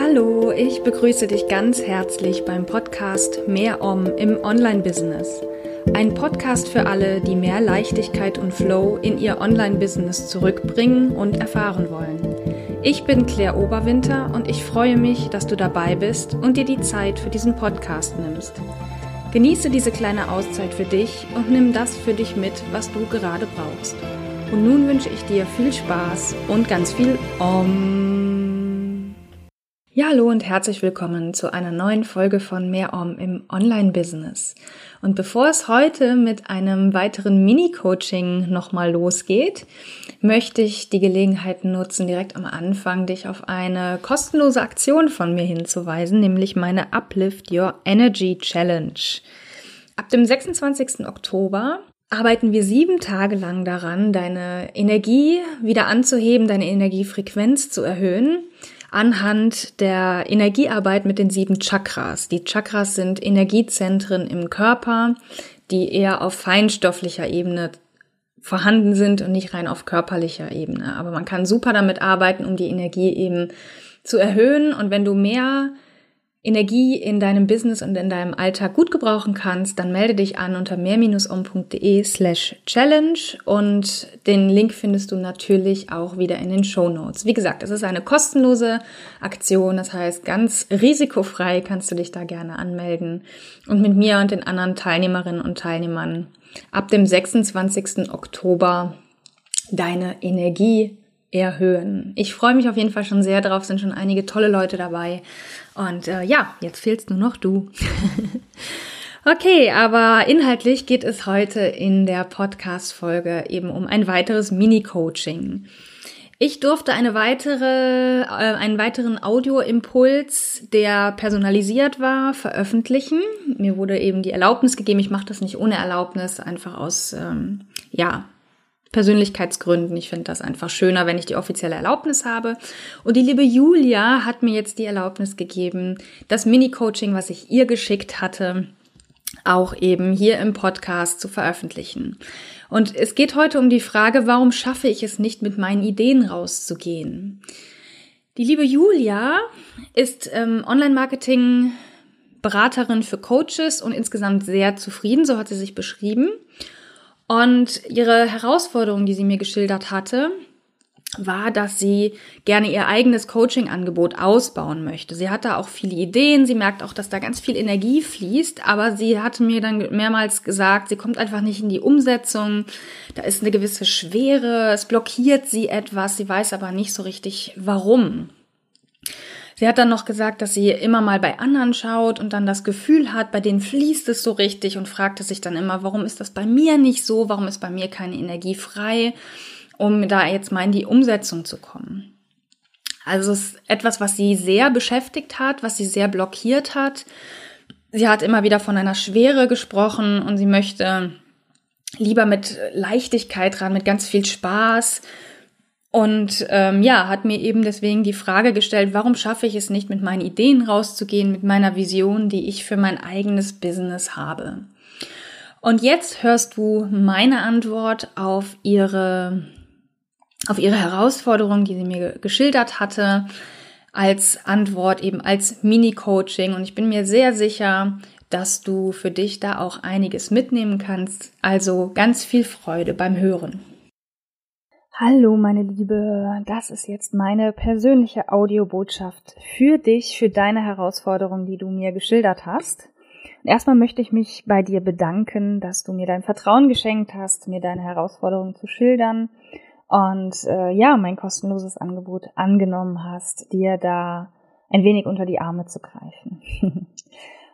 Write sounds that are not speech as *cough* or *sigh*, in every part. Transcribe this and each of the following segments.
Hallo, ich begrüße dich ganz herzlich beim Podcast Mehr Om im Online-Business. Ein Podcast für alle, die mehr Leichtigkeit und Flow in ihr Online-Business zurückbringen und erfahren wollen. Ich bin Claire Oberwinter und ich freue mich, dass du dabei bist und dir die Zeit für diesen Podcast nimmst. Genieße diese kleine Auszeit für dich und nimm das für dich mit, was du gerade brauchst. Und nun wünsche ich dir viel Spaß und ganz viel Om. Ja, hallo und herzlich willkommen zu einer neuen Folge von Mehr Om im Online-Business. Und bevor es heute mit einem weiteren Mini-Coaching nochmal losgeht, möchte ich die Gelegenheit nutzen, direkt am Anfang dich auf eine kostenlose Aktion von mir hinzuweisen, nämlich meine Uplift Your Energy Challenge. Ab dem 26. Oktober arbeiten wir sieben Tage lang daran, deine Energie wieder anzuheben, deine Energiefrequenz zu erhöhen anhand der Energiearbeit mit den sieben Chakras. Die Chakras sind Energiezentren im Körper, die eher auf feinstofflicher Ebene vorhanden sind und nicht rein auf körperlicher Ebene. Aber man kann super damit arbeiten, um die Energie eben zu erhöhen. Und wenn du mehr Energie in deinem Business und in deinem Alltag gut gebrauchen kannst, dann melde dich an unter mehr-om.de slash challenge und den Link findest du natürlich auch wieder in den Show Notes. Wie gesagt, es ist eine kostenlose Aktion, das heißt ganz risikofrei kannst du dich da gerne anmelden und mit mir und den anderen Teilnehmerinnen und Teilnehmern ab dem 26. Oktober deine Energie erhöhen. Ich freue mich auf jeden Fall schon sehr drauf, sind schon einige tolle Leute dabei. Und äh, ja, jetzt fehlst nur noch du. *laughs* okay, aber inhaltlich geht es heute in der Podcast-Folge eben um ein weiteres Mini-Coaching. Ich durfte eine weitere, äh, einen weiteren Audioimpuls, der personalisiert war, veröffentlichen. Mir wurde eben die Erlaubnis gegeben. Ich mache das nicht ohne Erlaubnis, einfach aus ähm, ja Persönlichkeitsgründen. Ich finde das einfach schöner, wenn ich die offizielle Erlaubnis habe. Und die liebe Julia hat mir jetzt die Erlaubnis gegeben, das Mini-Coaching, was ich ihr geschickt hatte, auch eben hier im Podcast zu veröffentlichen. Und es geht heute um die Frage, warum schaffe ich es nicht, mit meinen Ideen rauszugehen? Die liebe Julia ist ähm, Online-Marketing Beraterin für Coaches und insgesamt sehr zufrieden, so hat sie sich beschrieben. Und ihre Herausforderung, die sie mir geschildert hatte, war, dass sie gerne ihr eigenes Coaching-Angebot ausbauen möchte. Sie hat da auch viele Ideen, sie merkt auch, dass da ganz viel Energie fließt, aber sie hatte mir dann mehrmals gesagt, sie kommt einfach nicht in die Umsetzung, da ist eine gewisse Schwere, es blockiert sie etwas, sie weiß aber nicht so richtig warum. Sie hat dann noch gesagt, dass sie immer mal bei anderen schaut und dann das Gefühl hat, bei denen fließt es so richtig und fragte sich dann immer, warum ist das bei mir nicht so? Warum ist bei mir keine Energie frei? Um da jetzt mal in die Umsetzung zu kommen. Also es ist etwas, was sie sehr beschäftigt hat, was sie sehr blockiert hat. Sie hat immer wieder von einer Schwere gesprochen und sie möchte lieber mit Leichtigkeit ran, mit ganz viel Spaß, und ähm, ja, hat mir eben deswegen die Frage gestellt, warum schaffe ich es nicht, mit meinen Ideen rauszugehen, mit meiner Vision, die ich für mein eigenes Business habe. Und jetzt hörst du meine Antwort auf ihre, auf ihre Herausforderung, die sie mir geschildert hatte, als Antwort eben als Mini-Coaching. Und ich bin mir sehr sicher, dass du für dich da auch einiges mitnehmen kannst. Also ganz viel Freude beim Hören. Hallo, meine Liebe, das ist jetzt meine persönliche Audiobotschaft für dich, für deine Herausforderung, die du mir geschildert hast. Und erstmal möchte ich mich bei dir bedanken, dass du mir dein Vertrauen geschenkt hast, mir deine Herausforderung zu schildern und äh, ja, mein kostenloses Angebot angenommen hast, dir da ein wenig unter die Arme zu greifen. *laughs*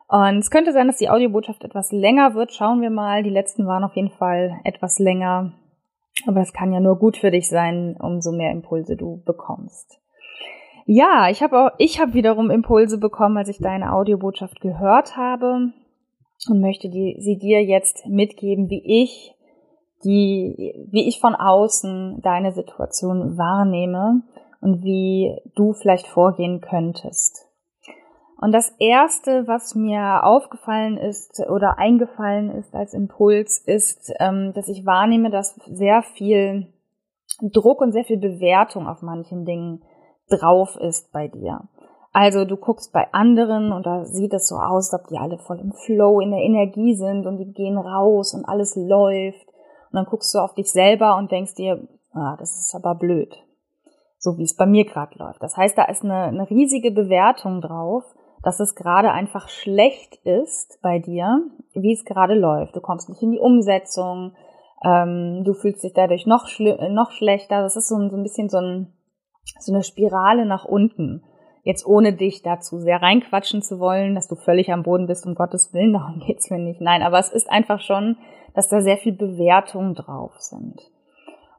und es könnte sein, dass die Audiobotschaft etwas länger wird. Schauen wir mal. Die letzten waren auf jeden Fall etwas länger. Aber es kann ja nur gut für dich sein, umso mehr Impulse du bekommst. Ja, ich habe auch, ich habe wiederum Impulse bekommen, als ich deine Audiobotschaft gehört habe und möchte die, sie dir jetzt mitgeben, wie ich die, wie ich von außen deine Situation wahrnehme und wie du vielleicht vorgehen könntest. Und das erste, was mir aufgefallen ist oder eingefallen ist als Impuls, ist, ähm, dass ich wahrnehme, dass sehr viel Druck und sehr viel Bewertung auf manchen Dingen drauf ist bei dir. Also du guckst bei anderen und da sieht es so aus, als ob die alle voll im Flow, in der Energie sind und die gehen raus und alles läuft. Und dann guckst du auf dich selber und denkst dir, ah, das ist aber blöd. So wie es bei mir gerade läuft. Das heißt, da ist eine, eine riesige Bewertung drauf, dass es gerade einfach schlecht ist bei dir, wie es gerade läuft. Du kommst nicht in die Umsetzung, ähm, du fühlst dich dadurch noch, noch schlechter. Das ist so ein, so ein bisschen so, ein, so eine Spirale nach unten. Jetzt ohne dich dazu sehr reinquatschen zu wollen, dass du völlig am Boden bist, um Gottes Willen, *laughs* darum geht's mir nicht. Nein, aber es ist einfach schon, dass da sehr viel Bewertungen drauf sind.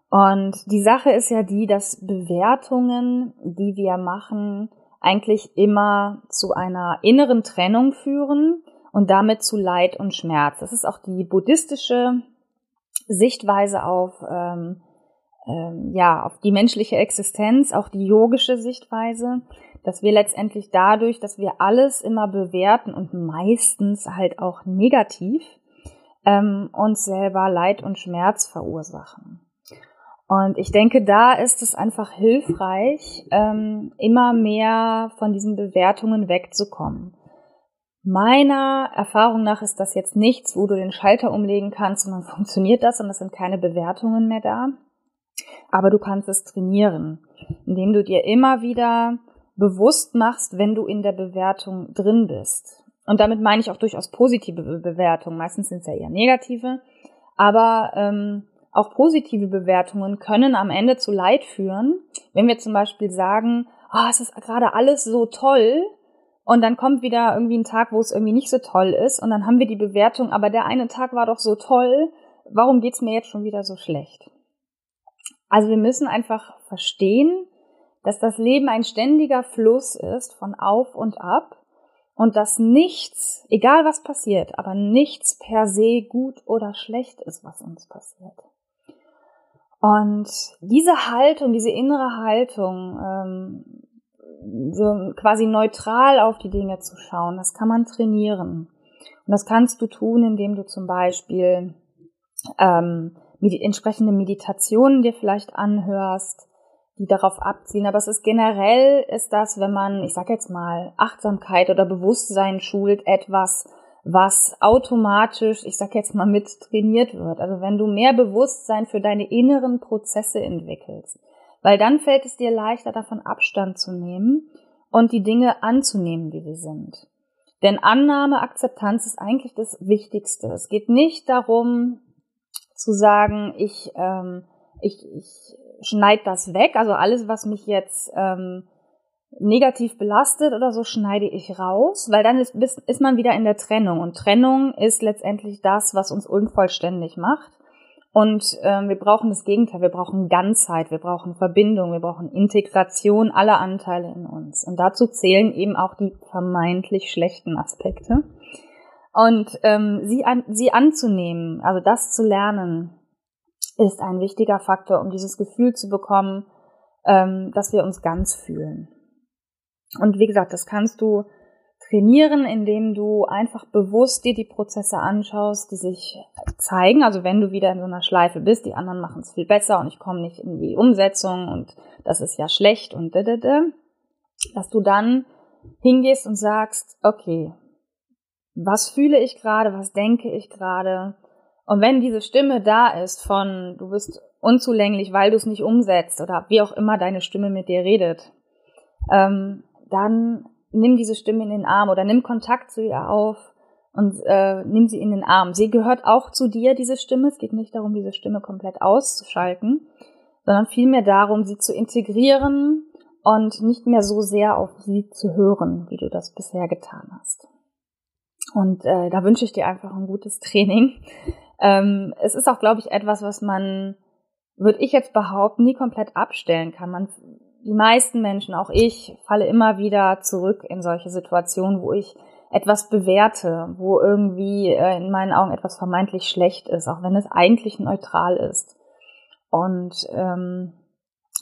Und die Sache ist ja die, dass Bewertungen, die wir machen, eigentlich immer zu einer inneren Trennung führen und damit zu Leid und Schmerz. Das ist auch die buddhistische Sichtweise auf ähm, ähm, ja auf die menschliche Existenz, auch die yogische Sichtweise, dass wir letztendlich dadurch, dass wir alles immer bewerten und meistens halt auch negativ, ähm, uns selber Leid und Schmerz verursachen. Und ich denke, da ist es einfach hilfreich, ähm, immer mehr von diesen Bewertungen wegzukommen. Meiner Erfahrung nach ist das jetzt nichts, wo du den Schalter umlegen kannst und dann *laughs* funktioniert das und es sind keine Bewertungen mehr da. Aber du kannst es trainieren, indem du dir immer wieder bewusst machst, wenn du in der Bewertung drin bist. Und damit meine ich auch durchaus positive Bewertungen. Meistens sind es ja eher negative. Aber ähm, auch positive Bewertungen können am Ende zu Leid führen, wenn wir zum Beispiel sagen, oh, es ist gerade alles so toll und dann kommt wieder irgendwie ein Tag, wo es irgendwie nicht so toll ist und dann haben wir die Bewertung, aber der eine Tag war doch so toll, warum geht's mir jetzt schon wieder so schlecht? Also wir müssen einfach verstehen, dass das Leben ein ständiger Fluss ist von auf und ab und dass nichts, egal was passiert, aber nichts per se gut oder schlecht ist, was uns passiert. Und diese Haltung, diese innere Haltung, ähm, so quasi neutral auf die Dinge zu schauen, das kann man trainieren. Und das kannst du tun, indem du zum Beispiel ähm, mit entsprechende Meditationen dir vielleicht anhörst, die darauf abziehen. Aber es ist generell ist das, wenn man, ich sag jetzt mal, Achtsamkeit oder Bewusstsein schult, etwas, was automatisch, ich sag jetzt mal, mit trainiert wird. Also wenn du mehr Bewusstsein für deine inneren Prozesse entwickelst, weil dann fällt es dir leichter, davon Abstand zu nehmen und die Dinge anzunehmen, wie sie sind. Denn Annahme, Akzeptanz ist eigentlich das Wichtigste. Es geht nicht darum zu sagen, ich, ähm, ich, ich schneide das weg, also alles, was mich jetzt ähm, negativ belastet oder so, schneide ich raus, weil dann ist, ist man wieder in der Trennung. Und Trennung ist letztendlich das, was uns unvollständig macht. Und ähm, wir brauchen das Gegenteil, wir brauchen Ganzheit, wir brauchen Verbindung, wir brauchen Integration aller Anteile in uns. Und dazu zählen eben auch die vermeintlich schlechten Aspekte. Und ähm, sie, an, sie anzunehmen, also das zu lernen, ist ein wichtiger Faktor, um dieses Gefühl zu bekommen, ähm, dass wir uns ganz fühlen. Und wie gesagt, das kannst du trainieren, indem du einfach bewusst dir die Prozesse anschaust, die sich zeigen. Also wenn du wieder in so einer Schleife bist, die anderen machen es viel besser und ich komme nicht in die Umsetzung und das ist ja schlecht und da, da, da, dass du dann hingehst und sagst, okay, was fühle ich gerade, was denke ich gerade? Und wenn diese Stimme da ist von, du bist unzulänglich, weil du es nicht umsetzt oder wie auch immer deine Stimme mit dir redet, ähm, dann nimm diese Stimme in den Arm oder nimm Kontakt zu ihr auf und äh, nimm sie in den Arm. Sie gehört auch zu dir, diese Stimme. Es geht nicht darum, diese Stimme komplett auszuschalten, sondern vielmehr darum, sie zu integrieren und nicht mehr so sehr auf sie zu hören, wie du das bisher getan hast. Und äh, da wünsche ich dir einfach ein gutes Training. *laughs* Ähm, es ist auch, glaube ich, etwas, was man, würde ich jetzt behaupten, nie komplett abstellen kann. Man die meisten Menschen, auch ich, falle immer wieder zurück in solche Situationen, wo ich etwas bewerte, wo irgendwie äh, in meinen Augen etwas vermeintlich schlecht ist, auch wenn es eigentlich neutral ist. Und ähm,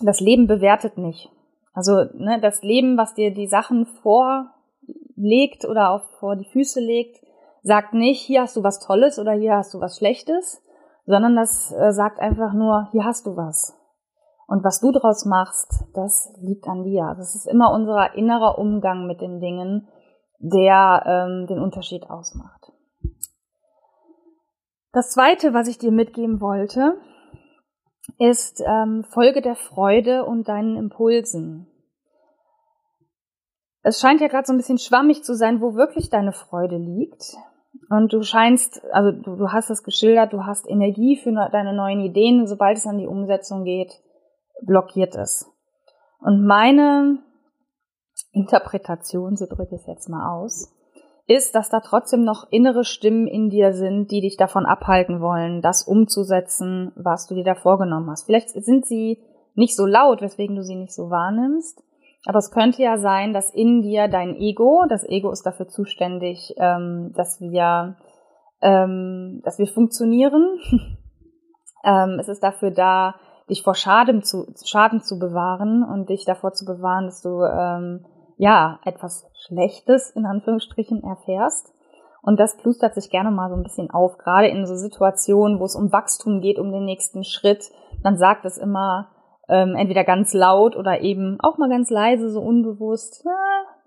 das Leben bewertet nicht. Also ne, das Leben, was dir die Sachen vorlegt oder auch vor die Füße legt, sagt nicht, hier hast du was Tolles oder hier hast du was Schlechtes, sondern das äh, sagt einfach nur, hier hast du was. Und was du daraus machst, das liegt an dir. Das ist immer unser innerer Umgang mit den Dingen, der ähm, den Unterschied ausmacht. Das Zweite, was ich dir mitgeben wollte, ist ähm, Folge der Freude und deinen Impulsen. Es scheint ja gerade so ein bisschen schwammig zu sein, wo wirklich deine Freude liegt. Und du scheinst, also du, du hast es geschildert, du hast Energie für deine neuen Ideen. Sobald es an die Umsetzung geht, blockiert es. Und meine Interpretation, so drücke ich es jetzt mal aus, ist, dass da trotzdem noch innere Stimmen in dir sind, die dich davon abhalten wollen, das umzusetzen, was du dir da vorgenommen hast. Vielleicht sind sie nicht so laut, weswegen du sie nicht so wahrnimmst. Aber es könnte ja sein, dass in dir dein Ego, das Ego ist dafür zuständig, ähm, dass wir, ähm, dass wir funktionieren. *laughs* ähm, es ist dafür da, dich vor Schaden zu, Schaden zu bewahren und dich davor zu bewahren, dass du ähm, ja etwas Schlechtes in Anführungsstrichen erfährst. Und das plustert sich gerne mal so ein bisschen auf, gerade in so Situationen, wo es um Wachstum geht, um den nächsten Schritt. Dann sagt es immer ähm, entweder ganz laut oder eben auch mal ganz leise, so unbewusst, na,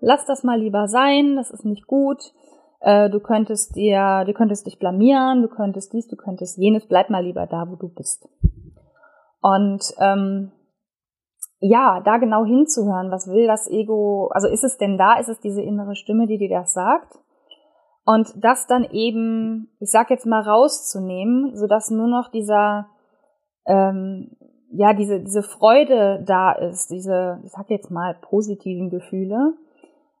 lass das mal lieber sein, das ist nicht gut. Äh, du könntest dir, du könntest dich blamieren, du könntest dies, du könntest jenes, bleib mal lieber da, wo du bist. Und ähm, ja, da genau hinzuhören, was will das Ego, also ist es denn da, ist es diese innere Stimme, die dir das sagt? Und das dann eben, ich sag jetzt mal, rauszunehmen, sodass nur noch dieser, ähm, ja, diese, diese Freude da ist, diese, ich sag jetzt mal, positiven Gefühle,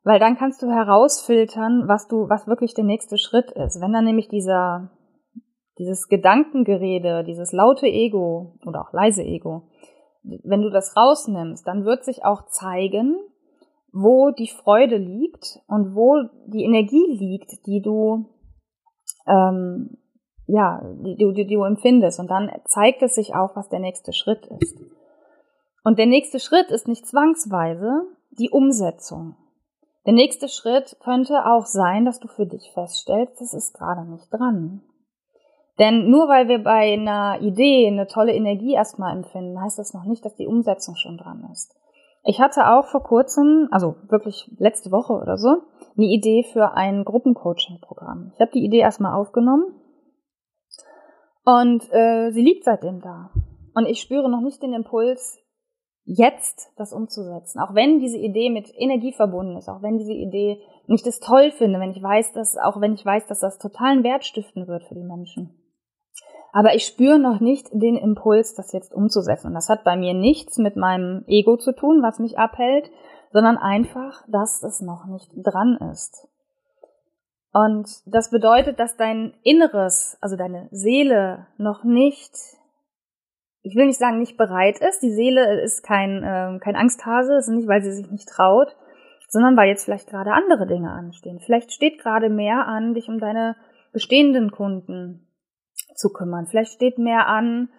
weil dann kannst du herausfiltern, was du, was wirklich der nächste Schritt ist. Wenn dann nämlich dieser, dieses Gedankengerede, dieses laute Ego oder auch leise Ego, wenn du das rausnimmst, dann wird sich auch zeigen, wo die Freude liegt und wo die Energie liegt, die du ähm, ja, die, die, die du empfindest. Und dann zeigt es sich auch, was der nächste Schritt ist. Und der nächste Schritt ist nicht zwangsweise die Umsetzung. Der nächste Schritt könnte auch sein, dass du für dich feststellst, das ist gerade nicht dran. Denn nur weil wir bei einer Idee eine tolle Energie erstmal empfinden, heißt das noch nicht, dass die Umsetzung schon dran ist. Ich hatte auch vor kurzem, also wirklich letzte Woche oder so, eine Idee für ein Gruppencoaching-Programm. Ich habe die Idee erstmal aufgenommen und äh, sie liegt seitdem da. Und ich spüre noch nicht den Impuls, jetzt das umzusetzen. Auch wenn diese Idee mit Energie verbunden ist, auch wenn diese Idee nicht das toll finde, wenn ich weiß, dass, auch wenn ich weiß, dass das totalen Wert stiften wird für die Menschen. Aber ich spüre noch nicht den Impuls, das jetzt umzusetzen. Und das hat bei mir nichts mit meinem Ego zu tun, was mich abhält, sondern einfach, dass es noch nicht dran ist. Und das bedeutet, dass dein Inneres, also deine Seele noch nicht, ich will nicht sagen, nicht bereit ist. Die Seele ist kein, äh, kein Angsthase, ist nicht, weil sie sich nicht traut, sondern weil jetzt vielleicht gerade andere Dinge anstehen. Vielleicht steht gerade mehr an, dich um deine bestehenden Kunden zu kümmern. Vielleicht steht mehr an,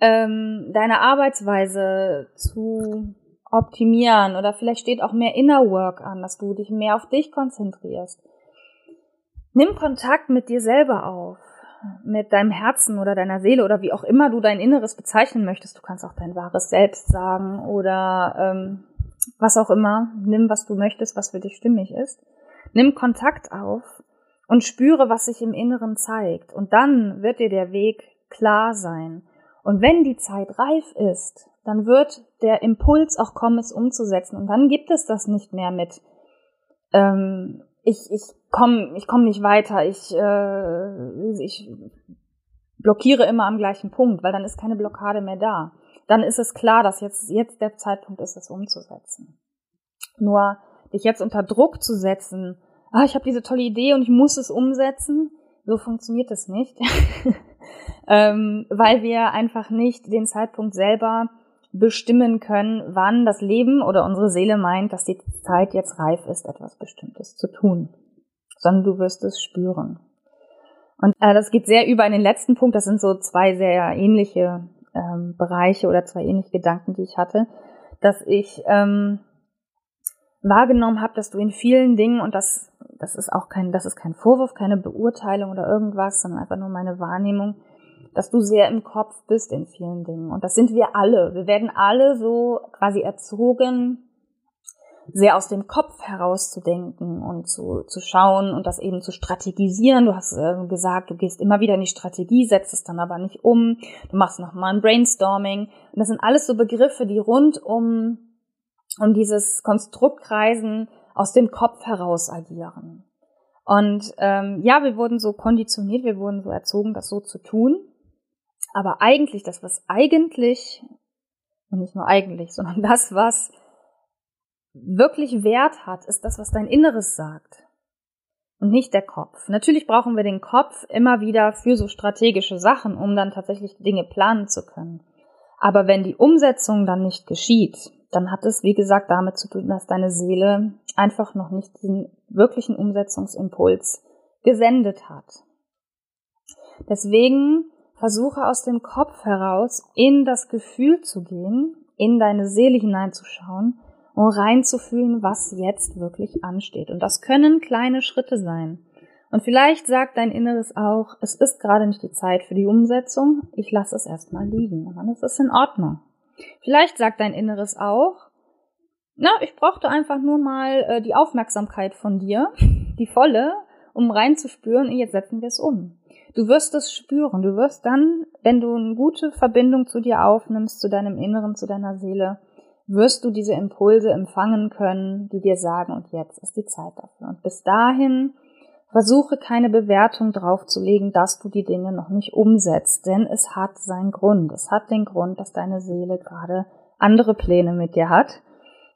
ähm, deine Arbeitsweise zu optimieren oder vielleicht steht auch mehr Inner Work an, dass du dich mehr auf dich konzentrierst. Nimm Kontakt mit dir selber auf, mit deinem Herzen oder deiner Seele oder wie auch immer du dein Inneres bezeichnen möchtest. Du kannst auch dein wahres Selbst sagen oder ähm, was auch immer. Nimm, was du möchtest, was für dich stimmig ist. Nimm Kontakt auf und spüre, was sich im Inneren zeigt. Und dann wird dir der Weg klar sein. Und wenn die Zeit reif ist, dann wird der Impuls auch kommen, es umzusetzen. Und dann gibt es das nicht mehr mit, ähm, ich, ich komme ich komm nicht weiter, ich, äh, ich blockiere immer am gleichen Punkt, weil dann ist keine Blockade mehr da. Dann ist es klar, dass jetzt, jetzt der Zeitpunkt ist, es umzusetzen. Nur dich jetzt unter Druck zu setzen, ah, ich habe diese tolle Idee und ich muss es umsetzen. So funktioniert es nicht, *laughs* ähm, weil wir einfach nicht den Zeitpunkt selber bestimmen können, wann das Leben oder unsere Seele meint, dass die Zeit jetzt reif ist, etwas Bestimmtes zu tun, sondern du wirst es spüren. Und äh, das geht sehr über in den letzten Punkt. Das sind so zwei sehr ähnliche ähm, Bereiche oder zwei ähnliche Gedanken, die ich hatte, dass ich ähm, wahrgenommen habe, dass du in vielen Dingen und das das ist auch kein, das ist kein Vorwurf, keine Beurteilung oder irgendwas, sondern einfach nur meine Wahrnehmung, dass du sehr im Kopf bist in vielen Dingen. Und das sind wir alle. Wir werden alle so quasi erzogen, sehr aus dem Kopf herauszudenken und zu, zu schauen und das eben zu strategisieren. Du hast äh, gesagt, du gehst immer wieder in die Strategie, setzt es dann aber nicht um. Du machst nochmal ein Brainstorming. Und das sind alles so Begriffe, die rund um, um dieses Konstrukt kreisen, aus dem Kopf heraus agieren. Und ähm, ja, wir wurden so konditioniert, wir wurden so erzogen, das so zu tun. Aber eigentlich, das, was eigentlich, und nicht nur eigentlich, *laughs* sondern das, was wirklich Wert hat, ist das, was dein Inneres sagt. Und nicht der Kopf. Natürlich brauchen wir den Kopf immer wieder für so strategische Sachen, um dann tatsächlich Dinge planen zu können. Aber wenn die Umsetzung dann nicht geschieht, dann hat es, wie gesagt, damit zu tun, dass deine Seele einfach noch nicht den wirklichen Umsetzungsimpuls gesendet hat. Deswegen versuche aus dem Kopf heraus in das Gefühl zu gehen, in deine Seele hineinzuschauen um reinzufühlen, was jetzt wirklich ansteht. Und das können kleine Schritte sein. Und vielleicht sagt dein Inneres auch, es ist gerade nicht die Zeit für die Umsetzung, ich lasse es erstmal liegen. Und dann ist es in Ordnung. Vielleicht sagt dein Inneres auch, na, ich brauchte einfach nur mal äh, die Aufmerksamkeit von dir, die volle, um reinzuspüren, und jetzt setzen wir es um. Du wirst es spüren. Du wirst dann, wenn du eine gute Verbindung zu dir aufnimmst, zu deinem Inneren, zu deiner Seele, wirst du diese Impulse empfangen können, die dir sagen, und jetzt ist die Zeit dafür. Und bis dahin versuche keine Bewertung draufzulegen, dass du die Dinge noch nicht umsetzt, denn es hat seinen Grund. Es hat den Grund, dass deine Seele gerade andere Pläne mit dir hat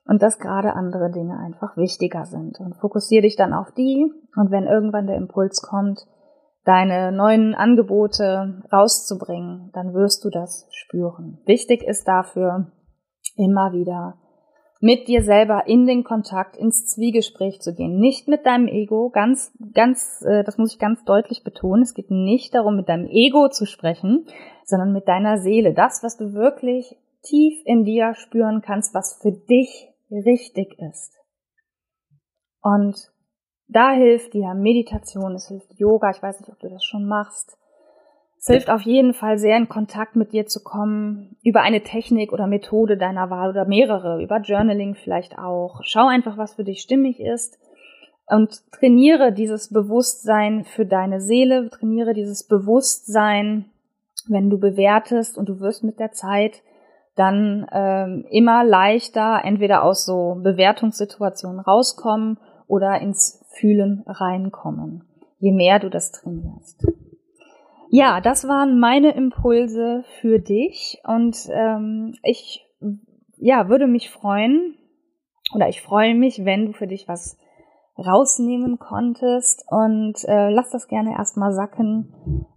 und dass gerade andere Dinge einfach wichtiger sind. Und fokussiere dich dann auf die und wenn irgendwann der Impuls kommt, deine neuen Angebote rauszubringen, dann wirst du das spüren. Wichtig ist dafür, immer wieder mit dir selber in den Kontakt, ins Zwiegespräch zu gehen. Nicht mit deinem Ego, ganz, ganz, äh, das muss ich ganz deutlich betonen. Es geht nicht darum, mit deinem Ego zu sprechen, sondern mit deiner Seele. Das, was du wirklich tief in dir spüren kannst, was für dich richtig ist. Und da hilft dir Meditation, es hilft Yoga. Ich weiß nicht, ob du das schon machst. Es hilft auf jeden Fall sehr in Kontakt mit dir zu kommen, über eine Technik oder Methode deiner Wahl oder mehrere, über Journaling vielleicht auch. Schau einfach, was für dich stimmig ist und trainiere dieses Bewusstsein für deine Seele, trainiere dieses Bewusstsein, wenn du bewertest und du wirst mit der Zeit dann ähm, immer leichter entweder aus so Bewertungssituationen rauskommen oder ins Fühlen reinkommen, je mehr du das trainierst. Ja, das waren meine Impulse für dich und ähm, ich ja würde mich freuen oder ich freue mich, wenn du für dich was rausnehmen konntest und äh, lass das gerne erstmal sacken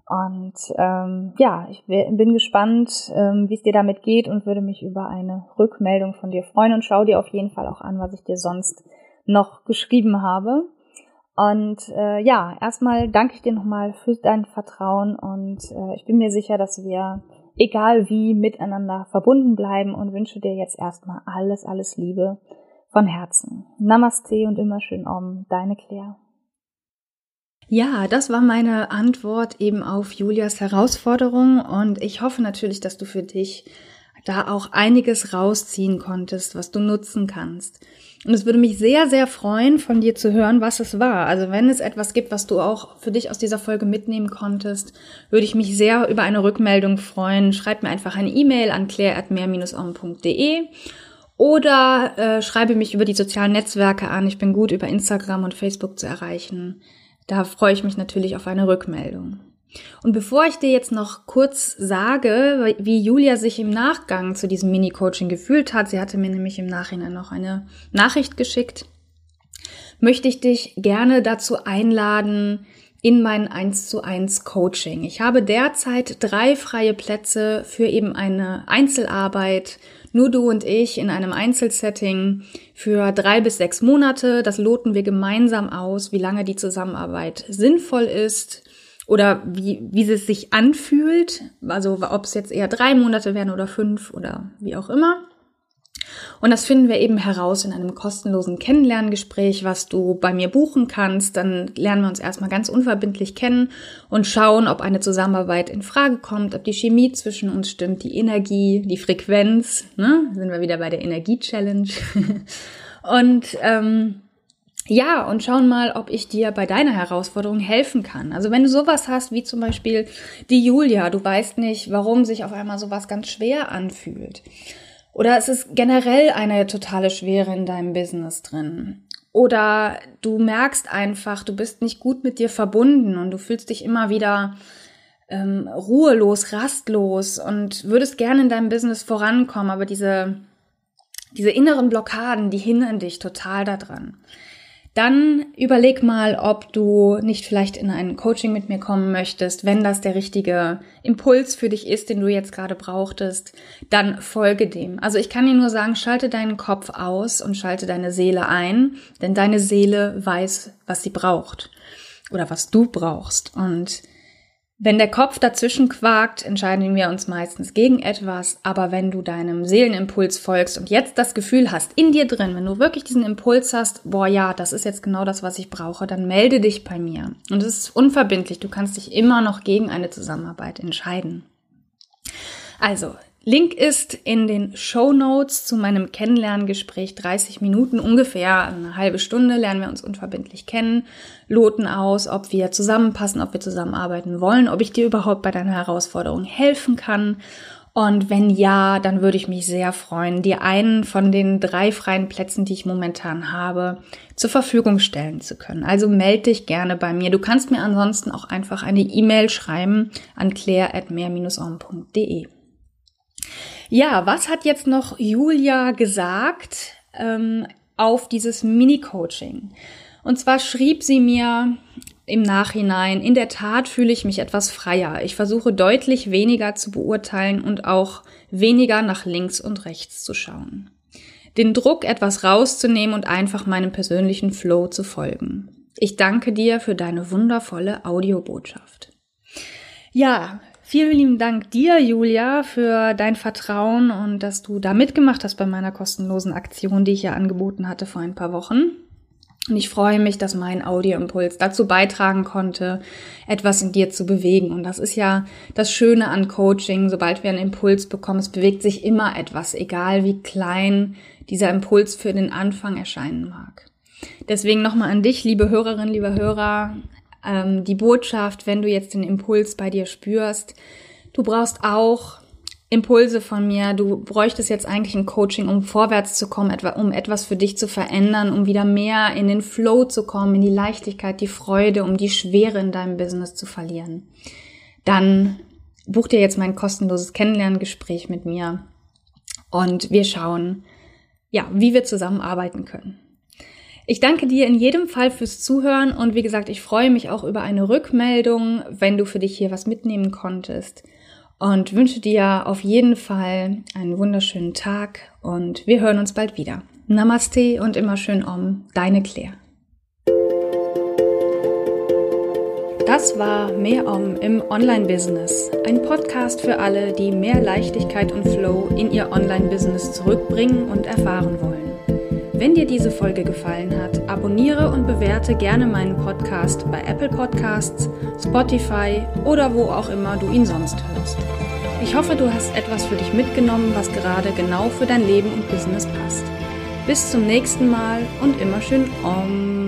und ähm, ja, ich bin gespannt, ähm, wie es dir damit geht und würde mich über eine Rückmeldung von dir freuen und schau dir auf jeden Fall auch an, was ich dir sonst noch geschrieben habe. Und äh, ja, erstmal danke ich dir nochmal für dein Vertrauen und äh, ich bin mir sicher, dass wir, egal wie, miteinander verbunden bleiben und wünsche dir jetzt erstmal alles, alles Liebe von Herzen. Namaste und immer schön Om, deine Claire. Ja, das war meine Antwort eben auf Julias Herausforderung und ich hoffe natürlich, dass du für dich da auch einiges rausziehen konntest, was du nutzen kannst. Und es würde mich sehr, sehr freuen, von dir zu hören, was es war. Also wenn es etwas gibt, was du auch für dich aus dieser Folge mitnehmen konntest, würde ich mich sehr über eine Rückmeldung freuen. Schreib mir einfach eine E-Mail an claire.mehr-om.de oder äh, schreibe mich über die sozialen Netzwerke an. Ich bin gut über Instagram und Facebook zu erreichen. Da freue ich mich natürlich auf eine Rückmeldung. Und bevor ich dir jetzt noch kurz sage, wie Julia sich im Nachgang zu diesem Mini-Coaching gefühlt hat, sie hatte mir nämlich im Nachhinein noch eine Nachricht geschickt, möchte ich dich gerne dazu einladen, in mein 1 zu 1 Coaching. Ich habe derzeit drei freie Plätze für eben eine Einzelarbeit, nur du und ich in einem Einzelsetting für drei bis sechs Monate. Das loten wir gemeinsam aus, wie lange die Zusammenarbeit sinnvoll ist, oder wie, wie es sich anfühlt, also ob es jetzt eher drei Monate werden oder fünf oder wie auch immer. Und das finden wir eben heraus in einem kostenlosen Kennenlerngespräch, was du bei mir buchen kannst. Dann lernen wir uns erstmal ganz unverbindlich kennen und schauen, ob eine Zusammenarbeit in Frage kommt, ob die Chemie zwischen uns stimmt, die Energie, die Frequenz. Ne? Sind wir wieder bei der Energie-Challenge. *laughs* und ähm, ja, und schauen mal, ob ich dir bei deiner Herausforderung helfen kann. Also wenn du sowas hast, wie zum Beispiel die Julia, du weißt nicht, warum sich auf einmal sowas ganz schwer anfühlt. Oder es ist generell eine totale Schwere in deinem Business drin. Oder du merkst einfach, du bist nicht gut mit dir verbunden und du fühlst dich immer wieder ähm, ruhelos, rastlos und würdest gerne in deinem Business vorankommen, aber diese, diese inneren Blockaden, die hindern dich total daran dann überleg mal, ob du nicht vielleicht in ein Coaching mit mir kommen möchtest. Wenn das der richtige Impuls für dich ist, den du jetzt gerade brauchtest, dann folge dem. Also ich kann dir nur sagen, schalte deinen Kopf aus und schalte deine Seele ein, denn deine Seele weiß, was sie braucht oder was du brauchst. Und wenn der Kopf dazwischen quakt, entscheiden wir uns meistens gegen etwas, aber wenn du deinem Seelenimpuls folgst und jetzt das Gefühl hast, in dir drin, wenn du wirklich diesen Impuls hast, boah ja, das ist jetzt genau das, was ich brauche, dann melde dich bei mir. Und es ist unverbindlich, du kannst dich immer noch gegen eine Zusammenarbeit entscheiden. Also, Link ist in den Show Notes zu meinem Kennenlerngespräch 30 Minuten ungefähr, eine halbe Stunde lernen wir uns unverbindlich kennen, loten aus, ob wir zusammenpassen, ob wir zusammenarbeiten wollen, ob ich dir überhaupt bei deiner Herausforderung helfen kann. Und wenn ja, dann würde ich mich sehr freuen, dir einen von den drei freien Plätzen, die ich momentan habe, zur Verfügung stellen zu können. Also melde dich gerne bei mir. Du kannst mir ansonsten auch einfach eine E-Mail schreiben an claire.mehr-on.de. Ja, was hat jetzt noch Julia gesagt ähm, auf dieses Mini-Coaching? Und zwar schrieb sie mir im Nachhinein, in der Tat fühle ich mich etwas freier. Ich versuche deutlich weniger zu beurteilen und auch weniger nach links und rechts zu schauen. Den Druck, etwas rauszunehmen und einfach meinem persönlichen Flow zu folgen. Ich danke dir für deine wundervolle Audiobotschaft. Ja, Vielen lieben Dank dir, Julia, für dein Vertrauen und dass du da mitgemacht hast bei meiner kostenlosen Aktion, die ich ja angeboten hatte vor ein paar Wochen. Und ich freue mich, dass mein Audioimpuls dazu beitragen konnte, etwas in dir zu bewegen. Und das ist ja das Schöne an Coaching. Sobald wir einen Impuls bekommen, es bewegt sich immer etwas, egal wie klein dieser Impuls für den Anfang erscheinen mag. Deswegen nochmal an dich, liebe Hörerinnen, liebe Hörer ähm, die Botschaft, wenn du jetzt den Impuls bei dir spürst. Du brauchst auch Impulse von mir. Du bräuchtest jetzt eigentlich ein Coaching, um vorwärts zu kommen, etwa, um etwas für dich zu verändern, um wieder mehr in den Flow zu kommen, in die Leichtigkeit, die Freude, um die Schwere in deinem Business zu verlieren. Dann buch dir jetzt mein kostenloses Kennenlerngespräch mit mir und wir schauen, ja, wie wir zusammenarbeiten können. Ich danke dir in jedem Fall fürs Zuhören und wie gesagt, ich freue mich auch über eine Rückmeldung, wenn du für dich hier was mitnehmen konntest und wünsche dir auf jeden Fall einen wunderschönen Tag und wir hören uns bald wieder. Namaste und immer schön om, deine Claire. Das war Mehr Om im Online-Business, ein Podcast für alle, die mehr Leichtigkeit und Flow in ihr Online-Business zurückbringen und erfahren wollen. Wenn dir diese Folge gefallen hat, abonniere und bewerte gerne meinen Podcast bei Apple Podcasts, Spotify oder wo auch immer du ihn sonst hörst. Ich hoffe, du hast etwas für dich mitgenommen, was gerade genau für dein Leben und Business passt. Bis zum nächsten Mal und immer schön Om.